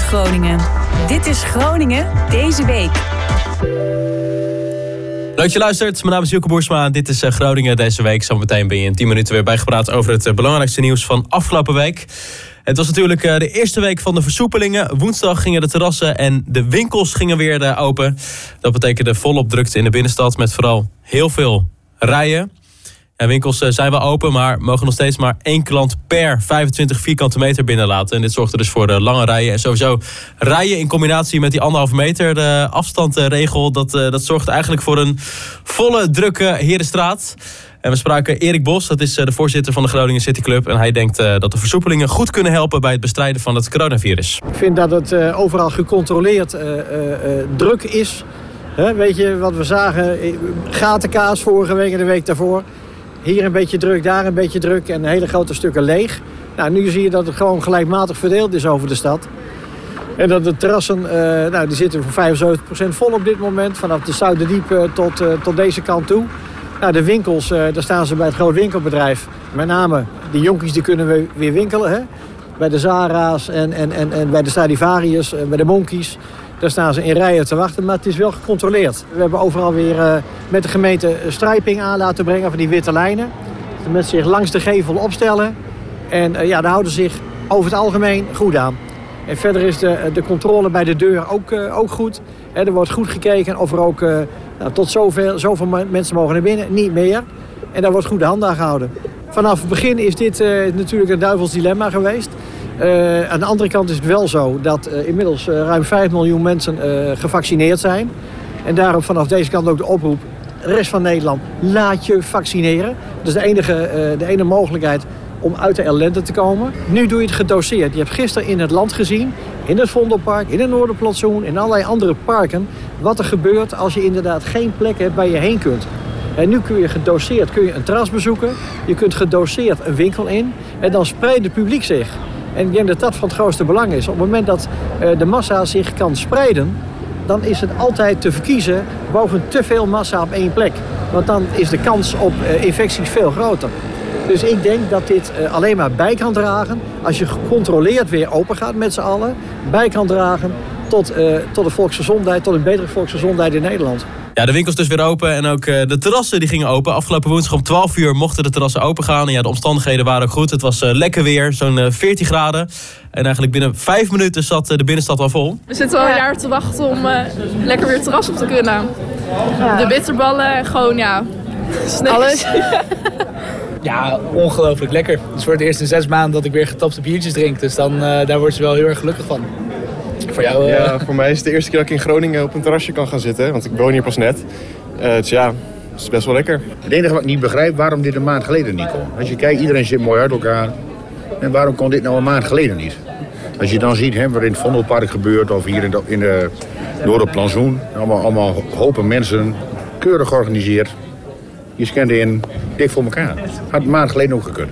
Groningen. Dit is Groningen deze week. Leuk dat je luistert. Mijn naam is Joke Boersma. Dit is eh, Groningen deze week. Zometeen ben je in 10 minuten weer bijgepraat over het eh, belangrijkste nieuws van afgelopen week. Het was natuurlijk eh, de eerste week van de versoepelingen. Woensdag gingen de terrassen en de winkels gingen weer open. Dat betekende volop drukte in de binnenstad met vooral heel veel rijen. Winkels eh, zijn wel open, maar mogen nog steeds maar één klant per 25 vierkante meter binnenlaten. En dit zorgt er dus voor de lange rijen. En sowieso rijden in combinatie met die anderhalve meter de afstandregel. Dat, eh, dat zorgt eigenlijk voor een volle, drukke Herenstraat. En we spraken Erik Bos, dat is eh, de voorzitter van de Groningen City Club. En hij denkt dat de versoepelingen goed kunnen helpen bij het bestrijden van het coronavirus. Ik vind dat het overal gecontroleerd druk is. weet je wat we zagen? Gatenkaas vorige week en de week daarvoor. Hier een beetje druk, daar een beetje druk en hele grote stukken leeg. Nou, nu zie je dat het gewoon gelijkmatig verdeeld is over de stad. En dat de terrassen, uh, nou, die zitten voor 75% vol op dit moment. Vanaf de Zuiderdiep uh, tot, uh, tot deze kant toe. Nou, de winkels, daar staan ze bij het groot winkelbedrijf. Met name de jonkies die kunnen we weer winkelen. Hè? Bij de Zara's en, en, en, en bij de Stradivarius, bij de Monkeys. Daar staan ze in rijen te wachten, maar het is wel gecontroleerd. We hebben overal weer uh, met de gemeente strijping aan laten brengen van die witte lijnen. Dat de mensen zich langs de gevel opstellen. En uh, ja, daar houden ze zich over het algemeen goed aan. En verder is de, de controle bij de deur ook, uh, ook goed. er wordt goed gekeken of er ook nou, tot zoveel, zoveel mensen mogen naar binnen. Niet meer. En daar wordt goed de hand aan gehouden. Vanaf het begin is dit natuurlijk een duivels dilemma geweest. Uh, aan de andere kant is het wel zo dat uh, inmiddels uh, ruim 5 miljoen mensen gevaccineerd zijn. En daarom vanaf deze kant ook de oproep, de rest van Nederland, laat je vaccineren. Dat is de enige, de enige mogelijkheid om uit de ellende te komen. Nu doe je het gedoseerd. Je hebt gisteren in het land gezien, in het Vondelpark, in het Noorderplantsoen, in allerlei andere parken, wat er gebeurt als je inderdaad geen plek hebt waar je heen kunt. En nu kun je gedoseerd kun je een terras bezoeken, je kunt gedoseerd een winkel in en dan spreidt het publiek zich. En ik denk dat dat van het grootste belang is. Op het moment dat uh, de massa zich kan spreiden, dan is het altijd te verkiezen boven te veel massa op één plek. Want dan is de kans op uh, infecties veel groter. Dus ik denk dat dit uh, alleen maar bij kan dragen, als je gecontroleerd weer open gaat met z'n allen, bij kan dragen tot, tot de volksgezondheid, tot een betere volksgezondheid in Nederland. Ja, de winkels dus weer open en ook uh, de terrassen die gingen open. Afgelopen woensdag om 12 uur mochten de terrassen open gaan. En ja, de omstandigheden waren ook goed. Het was uh, lekker weer, zo'n uh, 14 graden. En eigenlijk binnen 5 minuten zat de binnenstad wel vol. We zitten al een jaar te wachten om lekker weer terras op te kunnen. Ja. De bitterballen, gewoon ja, alles. Ja, ongelooflijk lekker. Het is voor het eerst in zes maanden dat ik weer getapte biertjes drink. Dus dan, daar word je wel heel erg gelukkig van. Voor jou? Ja, eh, voor mij is het de eerste keer dat ik in Groningen op een terrasje kan gaan zitten. Want ik woon hier pas net. Uh, dus ja, het is best wel lekker. Het enige wat ik niet begrijp, waarom dit een maand geleden niet kon. Als je kijkt, iedereen zit mooi uit elkaar. En waarom kon dit nou een maand geleden niet? Als je dan ziet hè, wat in het Vondelpark gebeurt of hier in de, in de Noorderplantsoen. Allemaal, allemaal hopen mensen, keurig georganiseerd. Je scant in, dik voor elkaar. Had een maand geleden ook gekund.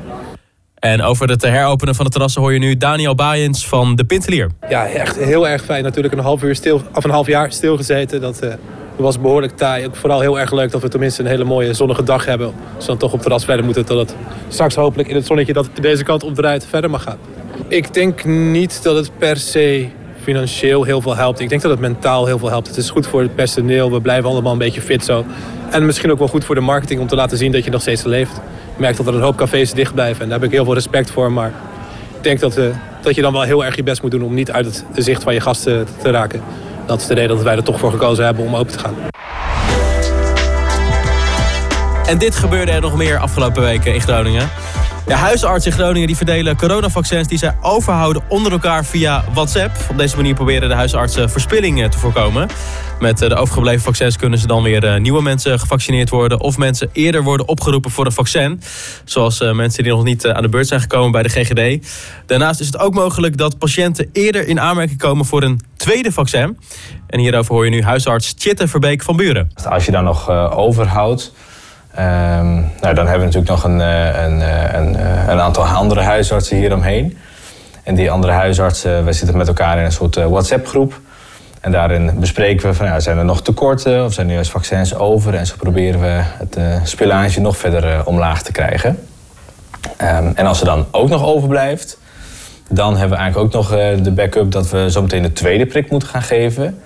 En over het heropenen van de terrassen hoor je nu Daniel Baaiens van de Pintelier. Ja, echt heel erg fijn. Natuurlijk een half uur stil, of een half jaar stilgezeten. Dat uh, was behoorlijk taai. Vooral heel erg leuk dat we tenminste een hele mooie zonnige dag hebben. Als we dan toch op het terras verder moeten. Totdat straks hopelijk in het zonnetje dat het deze kant omdraait verder mag gaan. Ik denk niet dat het per se financieel heel veel helpt. Ik denk dat het mentaal heel veel helpt. Het is goed voor het personeel. We blijven allemaal een beetje fit zo. En misschien ook wel goed voor de marketing om te laten zien dat je nog steeds leeft merk dat er een hoop cafés dicht blijven. En daar heb ik heel veel respect voor. Maar ik denk dat, uh, dat je dan wel heel erg je best moet doen om niet uit het zicht van je gasten te raken. Dat is de reden dat wij er toch voor gekozen hebben om open te gaan. En dit gebeurde er nog meer afgelopen weken in Groningen. De huisartsen in Groningen die verdelen coronavaccins die zij overhouden onder elkaar via WhatsApp. Op deze manier proberen de huisartsen verspilling te voorkomen. Met eh, de overgebleven vaccins kunnen ze dan weer eh, nieuwe mensen gevaccineerd worden. Of mensen eerder worden opgeroepen voor een vaccin. Zoals eh, mensen die nog niet aan de beurt zijn gekomen bij de GGD. Daarnaast is het ook mogelijk dat patiënten eerder in aanmerking komen voor een tweede vaccin. En hierover hoor je nu huisarts Chitte Verbeek van Buren. Als je dan nog overhoudt Ehm, nou, dan hebben we natuurlijk nog een, eh, een, eh, eh, een, aantal andere huisartsen hieromheen. En die andere huisartsen, wij zitten met elkaar in een soort WhatsApp-groep. En daarin bespreken we van, ja, zijn er nog tekorten of zijn er juist vaccins over? En zo proberen we het uh, spillage nog verder omlaag te krijgen. Ehm, en als er dan ook nog overblijft, Dan hebben we eigenlijk ook nog de backup dat we zometeen de tweede prik moeten gaan geven.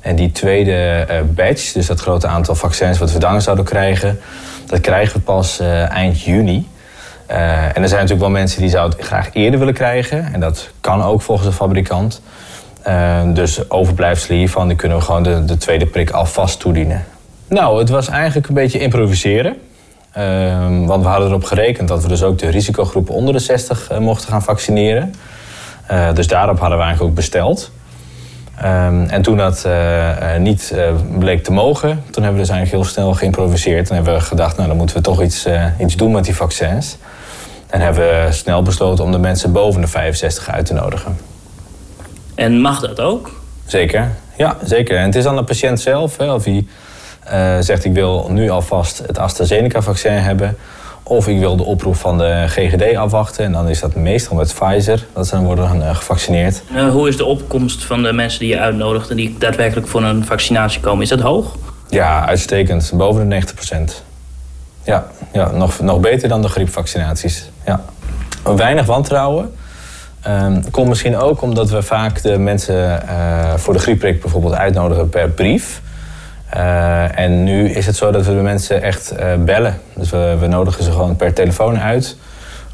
En die tweede batch, dus dat grote aantal vaccins wat we dan zouden krijgen, dat krijgen we pas eind juni. en er zijn natuurlijk wel mensen die zouden het graag eerder willen krijgen. En dat kan ook volgens de fabrikant. dus overblijfselen hiervan die kunnen we gewoon de, de tweede prik alvast toedienen. Nou, het was eigenlijk een beetje improviseren. Ehm, want we hadden erop gerekend dat we dus ook de risicogroepen onder de 60 uh, mochten gaan vaccineren. Dus daarop hadden we eigenlijk ook besteld. Um, en toen dat uh, niet bleek te mogen, toen hebben we dus eigenlijk heel snel geïmproviseerd. Toen hebben we gedacht, nou dan moeten we toch iets, iets doen met die vaccins. En hebben we snel besloten om de mensen boven de 65 uit te nodigen. En mag dat ook? Zeker, ja zeker. En het is aan de patiënt zelf hè, of hij zegt ik wil nu alvast het AstraZeneca-vaccin hebben. Of ik wil de oproep van de GGD afwachten. En dan is dat meestal met Pfizer dat ze dan worden uh, gevaccineerd. Uh, hoe is de opkomst van de mensen die je uitnodigt en die daadwerkelijk voor een vaccinatie komen? Is dat hoog? Ja, uitstekend. Boven de 90 procent. Ja, ja nog, nog beter dan de griepvaccinaties. Ja. Weinig wantrouwen. Um, komt misschien ook omdat we vaak de mensen voor de griepprik bijvoorbeeld uitnodigen per brief. Uh, en nu is het zo dat we de mensen echt uh, bellen. Dus we, we, nodigen ze gewoon per telefoon uit.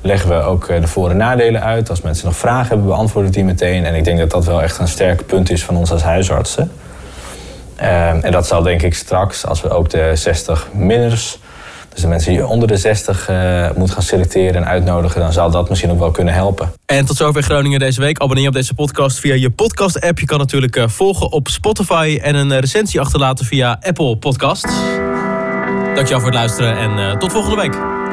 Leggen we ook uh, de voor- en nadelen uit. Als mensen nog vragen hebben, beantwoorden die meteen. En ik denk dat dat wel echt een sterk punt is van ons als huisartsen. en dat zal denk ik straks, als we ook de 60 minners dus de mensen die onder de 60 uh, moet gaan selecteren en uitnodigen, dan zal dat misschien ook wel kunnen helpen. En tot zover Groningen deze week. Abonneer op deze podcast via je podcast-app. Je kan natuurlijk uh, volgen op Spotify en een recensie achterlaten via Apple Podcasts. Dankjewel voor het luisteren en tot volgende week.